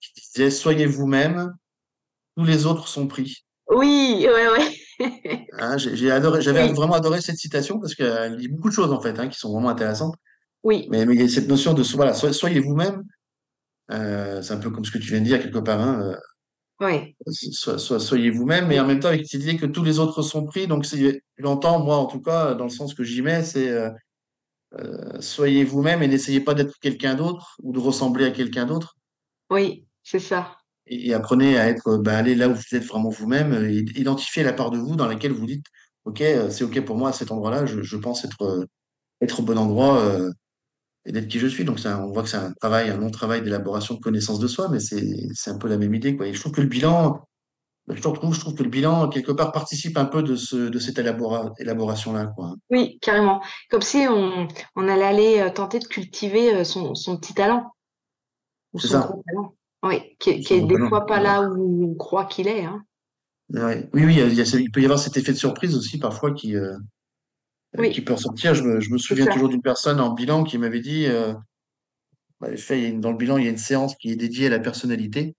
qui disait, soyez vous-même, tous les autres sont pris. oui, ouais, ouais. Hein, j'ai adoré, j'avais Oui, vraiment adoré cette citation parce qu'elle dit beaucoup de choses en fait, hein, qui sont vraiment intéressantes. oui, Mais, mais il y a cette notion de voilà, so- soyez vous-même. Euh, c'est un peu comme ce que tu viens de dire quelque part. Hein, euh, so- so- soyez vous-même, mais en même temps avec cette idée que tous les autres sont pris. Donc c'est- j'entends moi en tout cas dans le sens que j'y mets, c'est euh, soyez vous-même et n'essayez pas d'être quelqu'un d'autre ou de ressembler à quelqu'un d'autre. oui, c'est ça. Et, et apprenez à être, ben, allez là où vous êtes vraiment vous-même, euh, et identifiez la part de vous dans laquelle vous dites, ok, euh, c'est ok pour moi à cet endroit-là, je, je pense être euh, être au bon endroit euh, et d'être qui je suis. Donc, on voit que c'est un travail, un long travail d'élaboration de connaissance de soi, mais c'est, un peu la même idée, quoi. Et je trouve que le bilan, je trouve, je trouve que le bilan, quelque part, participe un peu de ce, de cette élabora- élaboration-là. Oui, carrément. Comme si on, on allait aller euh, tenter de cultiver euh, son, son petit talent ou C'est son ça. gros talent. Oui, qui, qui est des fois pas là où on croit qu'il est. Hein. Ouais. Oui, oui, il y a- peut y avoir cet effet de surprise aussi, parfois, qui, euh, qui Oui, peut ressortir. Je me, je me c'est souviens toujours d'une personne en bilan qui m'avait dit, euh, bah, fait, dans le bilan, il y a une séance qui est dédiée à la personnalité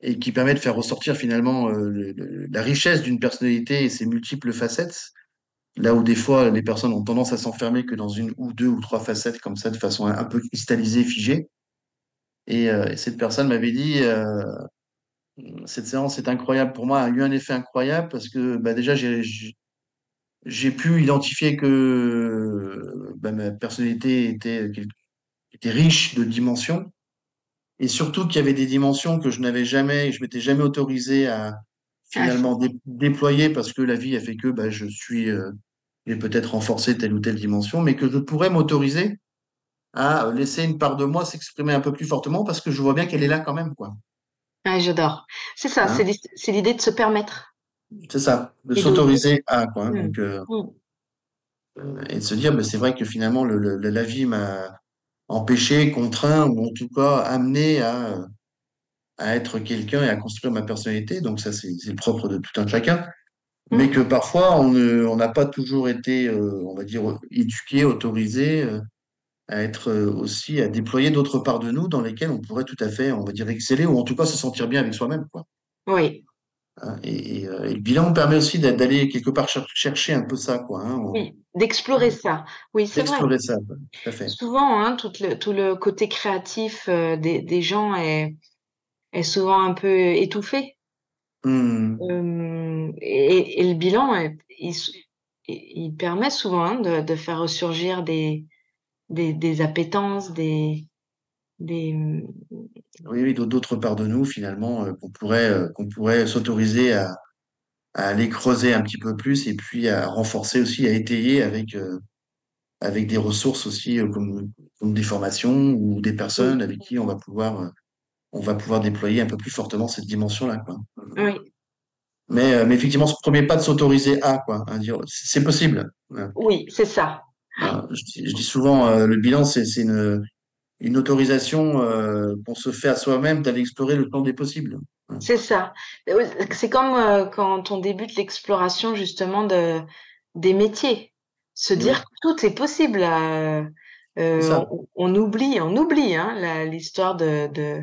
et qui permet de faire ressortir finalement euh, le- le- la richesse d'une personnalité et ses multiples facettes. Là où des fois, les personnes ont tendance à s'enfermer que dans une ou deux ou trois facettes comme ça, de façon un, un peu cristallisée, figée. Et, euh, et cette personne m'avait dit, euh, cette séance est incroyable. Pour moi, a eu un effet incroyable parce que bah, déjà, j'ai pu identifier que bah, ma personnalité était, riche de dimensions et surtout qu'il y avait des dimensions que je n'avais jamais, je m'étais jamais autorisé à finalement dé- déployer parce que la vie a fait que bah, je suis, euh, j'ai peut-être renforcé telle ou telle dimension, mais que je pourrais m'autoriser à laisser une part de moi s'exprimer un peu plus fortement parce que je vois bien qu'elle est là quand même, quoi. ah, j'adore. C'est ça, c'est Hein c'est l'idée de se permettre c'est ça, de s'autoriser à, quoi. hein. Mm, Donc, euh, mm. euh, et de se dire, bah, c'est vrai que finalement, le, le- la vie m'a empêché, contraint, ou en tout cas amené à, euh, à être quelqu'un et à construire ma personnalité. Donc ça, c'est le propre de tout un chacun. Mais Mm. que parfois, on n'a pas toujours été, euh, on va dire, éduqué, autorisé euh, à être euh, aussi, à déployer d'autres parts de nous dans lesquelles on pourrait tout à fait, on va dire, exceller ou en tout cas se sentir bien avec soi-même, quoi. Oui, Hein, Et, et, euh, et le bilan permet aussi d'a- d'aller quelque part cher- chercher un peu ça, quoi, hein, on- oui, d'explorer ça. Oui, c'est vrai. d'explorer ça, tout à fait. Souvent, hein, tout le, tout le côté créatif euh, des, des gens est, est souvent un peu étouffé. Euh, et, et le bilan, il, s- il il permet souvent hein, de, de faire ressurgir des, des, des appétences, des, des... Oui, oui, d'autres parts de nous, finalement, euh, qu'on pourrait, euh, qu'on pourrait s'autoriser à, à aller creuser un petit peu plus et puis à renforcer aussi, à étayer avec, euh, avec des ressources aussi comme, comme des formations ou des personnes avec qui on va pouvoir, on va pouvoir déployer un peu plus fortement cette dimension-là, oui, Mais, mais effectivement, ce premier pas de s'autoriser à, quoi, à dire, c'est possible. Oui, c'est ça. Je, dis je dis souvent, euh, le bilan, c'est une, une autorisation euh, qu'on se fait à soi-même d'aller explorer le champ des possibles. C'est ça. C'est comme euh, quand on débute l'exploration justement de, des métiers. Se dire que tout est possible. euh, on, on oublie, on oublie hein, l'histoire de, de,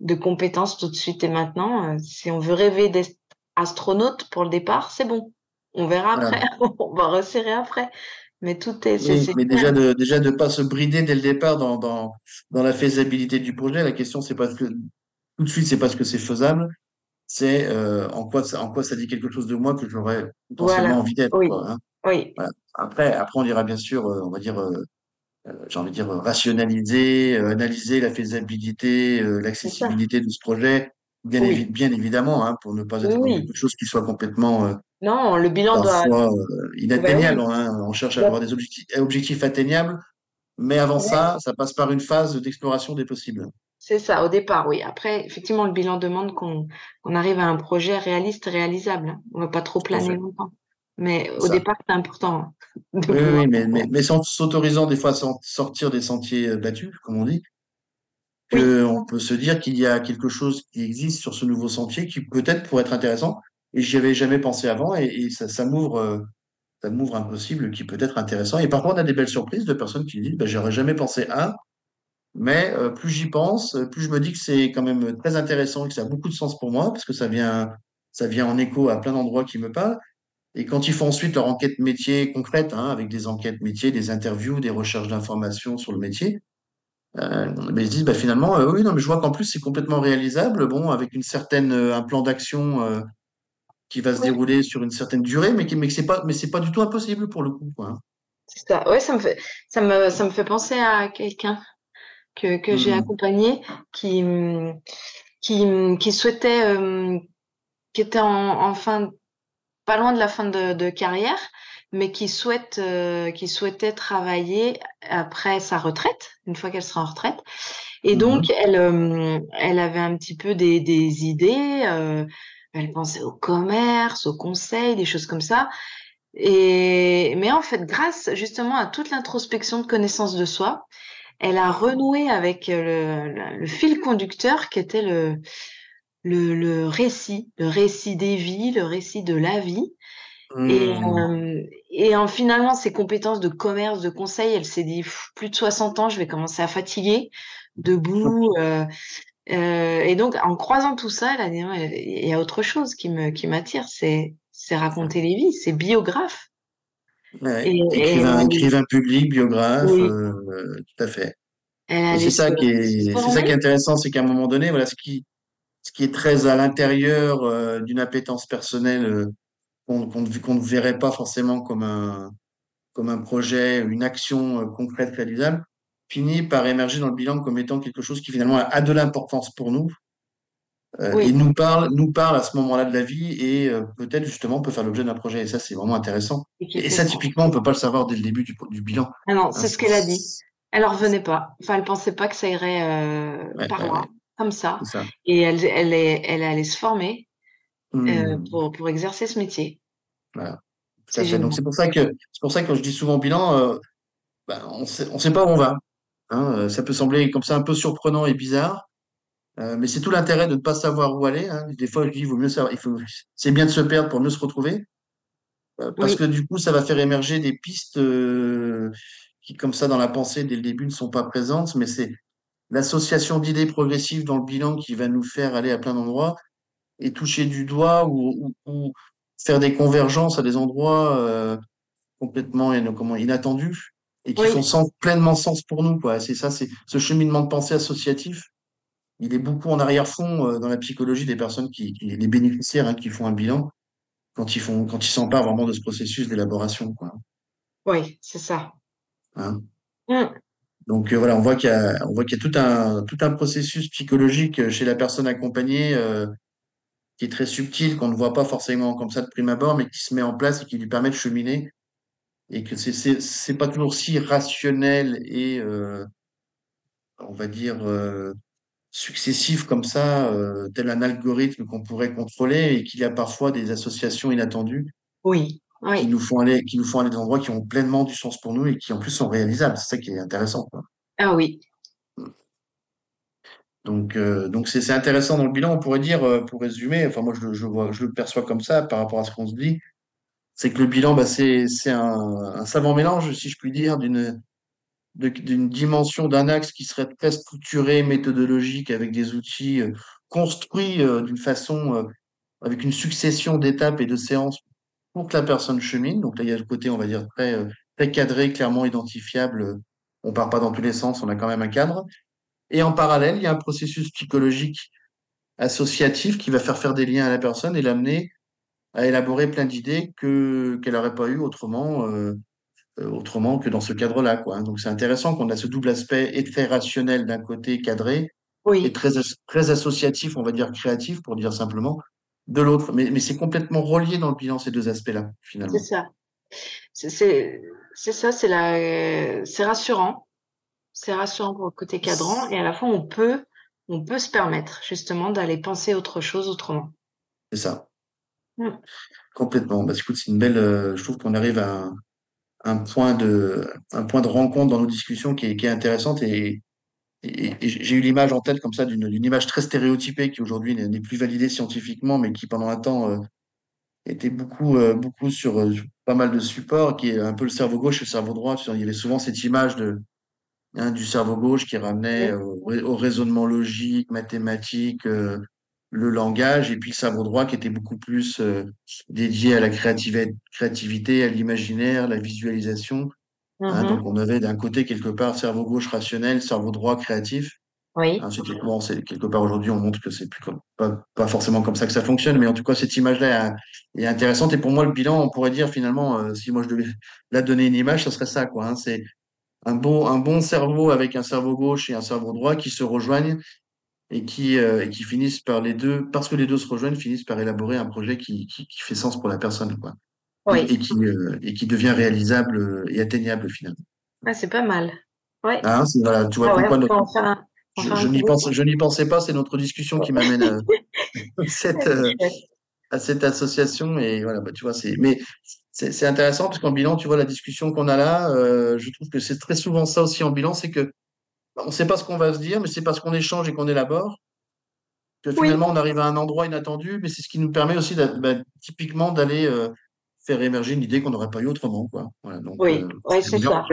de compétences tout de suite et maintenant. Si on veut rêver d'être astronaute pour le départ, c'est bon. On verra Voilà. après. On va resserrer après. Mais tout est, Oui, mais déjà de déjà de pas se brider dès le départ dans dans dans la faisabilité du projet. La question c'est parce que tout de suite c'est parce que c'est faisable. C'est euh, en quoi ça en quoi ça dit quelque chose de moi que j'aurais potentiellement Voilà. envie d'être Oui, quoi. Hein. oui, Voilà. Après après on ira bien sûr euh, on va dire euh, euh, j'ai envie de dire euh, rationaliser euh, analyser la faisabilité euh, l'accessibilité de ce projet bien évi- Oui, bien évidemment hein, pour ne pas être oui. quelque chose qui soit complètement euh, Non, le bilan doit. euh, inatteignable. oui. hein. On cherche à avoir doit- des objectifs, objectifs atteignables, mais avant ça, ça passe par une phase d'exploration des possibles. C'est ça, au départ, oui. Après, effectivement, le bilan demande qu'on arrive à un projet réaliste, réalisable. On va pas trop planer longtemps. Mais au ça. départ, c'est important Oui, oui, mais, mais, mais s'autorisant des fois à sortir des sentiers euh, battus, comme on dit, Oui, qu'on peut se dire qu'il y a quelque chose qui existe sur ce nouveau sentier qui peut-être pourrait être intéressant, et j'y avais jamais pensé avant, et, et ça, ça m'ouvre, euh, ça m'ouvre un possible qui peut être intéressant. Et parfois, on a des belles surprises de personnes qui disent, bah, j'aurais jamais pensé à, Mais euh, plus j'y pense, euh, plus je me dis que c'est quand même très intéressant et que ça a beaucoup de sens pour moi, parce que ça vient, ça vient en écho à plein d'endroits qui me parlent. Et quand ils font ensuite leur enquête métier concrète, hein, avec des enquêtes métiers, des interviews, des recherches d'informations sur le métier, euh, ben, ils se disent bah, finalement, euh, oui, non, mais je vois qu'en plus c'est complètement réalisable, bon, avec une certaine, euh, un plan d'action qui va se dérouler sur une certaine durée, mais, qui, mais c'est pas, mais c'est pas du tout impossible pour le coup, quoi. hein. c'est ça. Ouais, ça me fait, ça me, ça me fait penser à quelqu'un que, que j'ai Hmm. accompagné qui, qui, qui souhaitait, qui était en, en fin, pas loin de la fin de, de carrière, mais qui souhaite, euh, qui souhaitait travailler après sa retraite, une fois qu'elle sera en retraite. Et donc, Mhm. elle, euh, elle avait un petit peu des, des idées. euh, elle pensait au commerce, au conseil, des choses comme ça. Et mais en fait, grâce justement à toute l'introspection de connaissance de soi, elle a renoué avec le, le- le fil conducteur qui était le, le, le récit, le récit des vies, le récit de la vie. Et, Hmm. euh, et en finalement, ses compétences de commerce, de conseil, elle s'est dit, plus de 60 ans, je vais commencer à fatiguer, debout. euh, euh, et donc, en croisant tout ça, elle a dit, Non, il y a autre chose qui me, qui m'attire, c'est, c'est raconter les vies, c'est biographe. Ouais. Et, Écrivain, public, biographe, oui, tout à fait. c'est ça qui est, c'est ça qui est intéressant, c'est qu'à un moment donné, voilà, ce qui, ce qui est très à l'intérieur euh, d'une appétence personnelle euh, qu'on ne ne verrait pas forcément comme un, comme un projet, une action euh, concrète réalisable, finit par émerger dans le bilan comme étant quelque chose qui finalement a, de l'importance pour nous euh, et nous parle, nous parle à ce moment-là de la vie et euh, peut-être justement peut faire l'objet d'un projet. Et ça, c'est vraiment intéressant. et ça, typiquement, on peut pas le savoir dès le début du, du bilan. Ah non, Hein, c'est ce qu'elle a dit. Elle en revenait pas. Enfin, elle pensait pas que ça irait euh, ouais, par là, ouais, comme ça. Et elle, elle, est, elle allait se former Hmm. pour, pour exercer ce métier. Voilà, C'est pour ça que c'est pour ça que quand je dis souvent bilan, euh, ben, on sait, on sait pas où on va. Hein, euh, ça peut sembler comme ça un peu surprenant et bizarre, euh, mais c'est tout l'intérêt de ne pas savoir où aller. Hein. Des fois, je dis, il vaut mieux savoir, il faut, c'est bien de se perdre pour mieux se retrouver, euh, parce Oui, que du coup, ça va faire émerger des pistes qui, comme ça, dans la pensée dès le début, ne sont pas présentes, mais c'est l'association d'idées progressives dans le bilan qui va nous faire aller à plein d'endroits et toucher du doigt ou, ou- ou faire des convergences à des endroits euh, complètement comment, inattendus et qui font sens, pleinement sens pour nous, quoi. C'est ça, c'est ce cheminement de pensée associatif. Il est beaucoup en arrière-fond euh, dans la psychologie des personnes qui, qui les bénéficiaires hein, qui font un bilan quand ils font, quand ils s'emparent vraiment de ce processus d'élaboration, quoi. oui, c'est ça. Hein. Mm. Donc euh, voilà, on voit qu'il y a, on voit qu'il y a tout un, tout un processus psychologique chez la personne accompagnée euh, qui est très subtil, qu'on ne voit pas forcément comme ça de prime abord, mais qui se met en place et qui lui permet de cheminer. Et que c'est, pas toujours si rationnel et, euh, on va dire, euh, successif comme ça, euh, tel un algorithme qu'on pourrait contrôler et qu'il y a parfois des associations inattendues Oui, qui oui, nous font aller, qui nous font aller dans des endroits qui ont pleinement du sens pour nous et qui en plus sont réalisables. C'est ça qui est intéressant, quoi. ah oui, Donc, euh, donc c'est intéressant dans le bilan. On pourrait dire, euh, pour résumer, enfin moi je, le- perçois comme ça par rapport à ce qu'on se dit, c'est que le bilan, bah, c'est un, savant mélange, si je puis dire, d'une dimension, d'un axe qui serait très structuré, méthodologique, avec des outils euh, construits d'une façon, avec une succession d'étapes et de séances pour que la personne chemine. Donc là, il y a le côté, on va dire, très, très cadré, clairement identifiable. On part pas dans tous les sens, on a quand même un cadre. Et en parallèle, il y a un processus psychologique associatif qui va faire faire des liens à la personne et l'amener à élaborer plein d'idées que qu'elle n'aurait pas eu autrement, euh, euh, autrement que dans ce cadre-là, quoi. hein. Donc c'est intéressant qu'on a ce double aspect et très rationnel d'un côté cadré et très très associatif, on va dire créatif pour dire simplement, de l'autre. Mais mais c'est complètement relié dans le bilan ces deux aspects-là c'est finalement. ça. C'est c'est- c'est ça, c'est la, c'est rassurant. C'est rassurant pour le côté cadran et à la fois on peut, on peut se permettre justement d'aller penser autre chose autrement. C'est ça, Mm. complètement. Bah, écoute, c'est une belle. euh, je trouve qu'on arrive à un, un point de un point de rencontre dans nos discussions qui est, qui est intéressante et Et, et j'ai eu l'image en tête comme ça d'une image très stéréotypée qui aujourd'hui n'est plus validée scientifiquement, mais qui pendant un temps euh, était beaucoup, euh, beaucoup sur, pas mal de supports, qui est un peu le cerveau gauche et le cerveau droit. Il y avait souvent cette image de, hein, du cerveau gauche qui ramenait au, rai- au raisonnement logique, mathématique, euh, le langage, et puis le cerveau droit qui était beaucoup plus euh, dédié à la créativité, à l'imaginaire, la visualisation. Hein, Mhm. donc on avait d'un côté quelque part cerveau gauche rationnel, cerveau droit créatif. Oui, Hein, bon, c'est quelque part aujourd'hui, on montre que c'est plus comme, pas, pas forcément comme ça que ça fonctionne, mais en tout cas, cette image-là est, est intéressante. Et pour moi, le bilan, on pourrait dire finalement, euh, si moi je devais la donner une image, ce serait ça, quoi. hein. c'est un bon, un bon cerveau avec un cerveau gauche et un cerveau droit qui se rejoignent et qui, euh, et qui finissent par les deux, parce que les deux se rejoignent, finissent par élaborer un projet qui, qui, qui fait sens pour la personne, quoi. Et, oui. et qui, euh, et qui devient réalisable et atteignable finalement. Ah, c'est pas mal. Ouais. Hein, c'est- voilà, tu vois Ah ouais, pourquoi notre, un, je, n'y pensais pas, c'est notre discussion qui m'amène à cette, euh, à cette association et voilà bah tu vois c'est mais c'est intéressant parce qu'en bilan tu vois la discussion qu'on a là euh, je trouve que c'est très souvent ça aussi en bilan c'est que bah, on sait pas ce qu'on va se dire mais c'est parce qu'on échange et qu'on élabore que Oui, finalement on arrive à un endroit inattendu mais c'est ce qui nous permet aussi bah, typiquement d'aller euh, faire émerger une idée qu'on n'aurait pas eu autrement quoi. Voilà donc oui, euh, oui, c'est ça.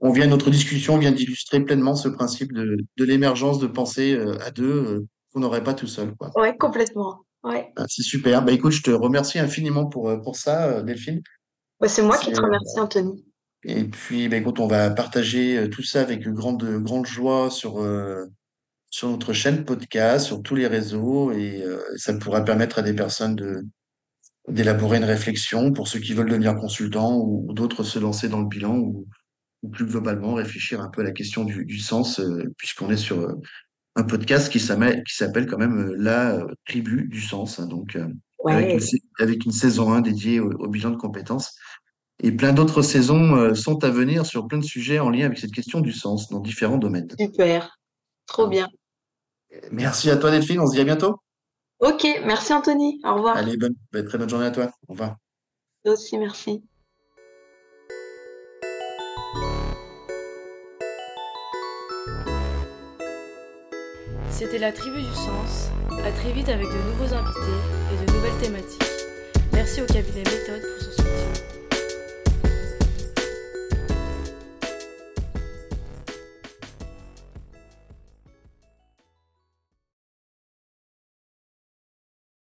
on vient notre discussion vient d'illustrer pleinement ce principe de, de l'émergence de pensées euh, à deux qu'on n'aurait pas tout seul Ouais, complètement. Ouais. Ah, c'est super bah écoute je te remercie infiniment pour euh, pour ça euh, Delphine Ouais, c'est moi qui te remercie, Anthony. Et puis, bah, écoute, on va partager euh, tout ça avec grande, grande joie sur, euh, sur notre chaîne podcast, sur tous les réseaux, et euh, ça pourra permettre à des personnes de, d'élaborer une réflexion pour ceux qui veulent devenir consultants ou, ou d'autres se lancer dans le bilan ou, ou plus globalement réfléchir un peu à la question du, du sens, euh, puisqu'on est sur euh, un podcast qui s'appelle, qui s'appelle quand même euh, La euh, tribu du sens, hein, donc euh, avec une, avec saison 1 dédiée au, au bilan de compétences. Et plein d'autres saisons euh, sont à venir sur plein de sujets en lien avec cette question du sens dans différents domaines. super. Trop bien. Merci à toi Delphine, on se dit à bientôt. Ok, merci, Anthony. Au revoir. Allez, bonne, bah, très bonne journée à toi. Au revoir. Toi aussi, merci. C'était la tribu du sens. À très vite avec de nouveaux invités et de nouvelles thématiques. Merci au cabinet Méthode pour son soutien.